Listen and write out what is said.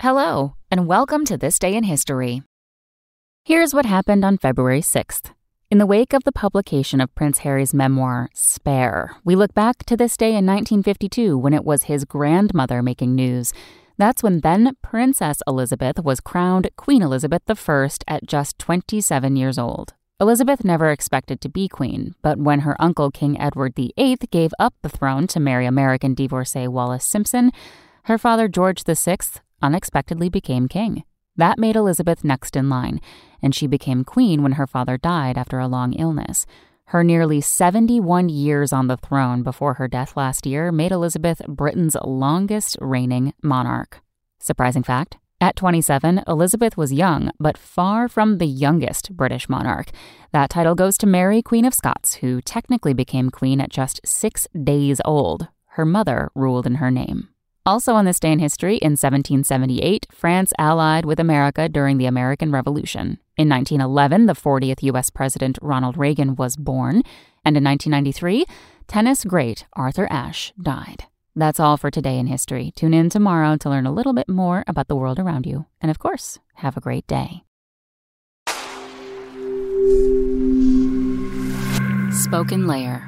Hello, and welcome to This Day in History. Here's what happened on February 6th. In the wake of the publication of Prince Harry's memoir, Spare, we look back to this day in 1952 when it was his grandmother making news. That's when then Princess Elizabeth was crowned Queen Elizabeth I at just 27 years old. Elizabeth never expected to be queen, but when her uncle King Edward VIII gave up the throne to marry American divorcee Wallis Simpson, her father George VI unexpectedly became king. That made Elizabeth next in line, and she became queen when her father died after a long illness. Her nearly 71 years on the throne before her death last year made Elizabeth Britain's longest reigning monarch. Surprising fact at 27, Elizabeth was young, but far from the youngest British monarch. That title goes to Mary, Queen of Scots, who technically became queen at just six days old. Her mother ruled in her name. Also, on this day in history, in 1778, France allied with America during the American Revolution. In 1911, the 40th U.S. President Ronald Reagan was born. And in 1993, tennis great Arthur Ashe died. That's all for today in history. Tune in tomorrow to learn a little bit more about the world around you. And of course, have a great day. Spoken Layer.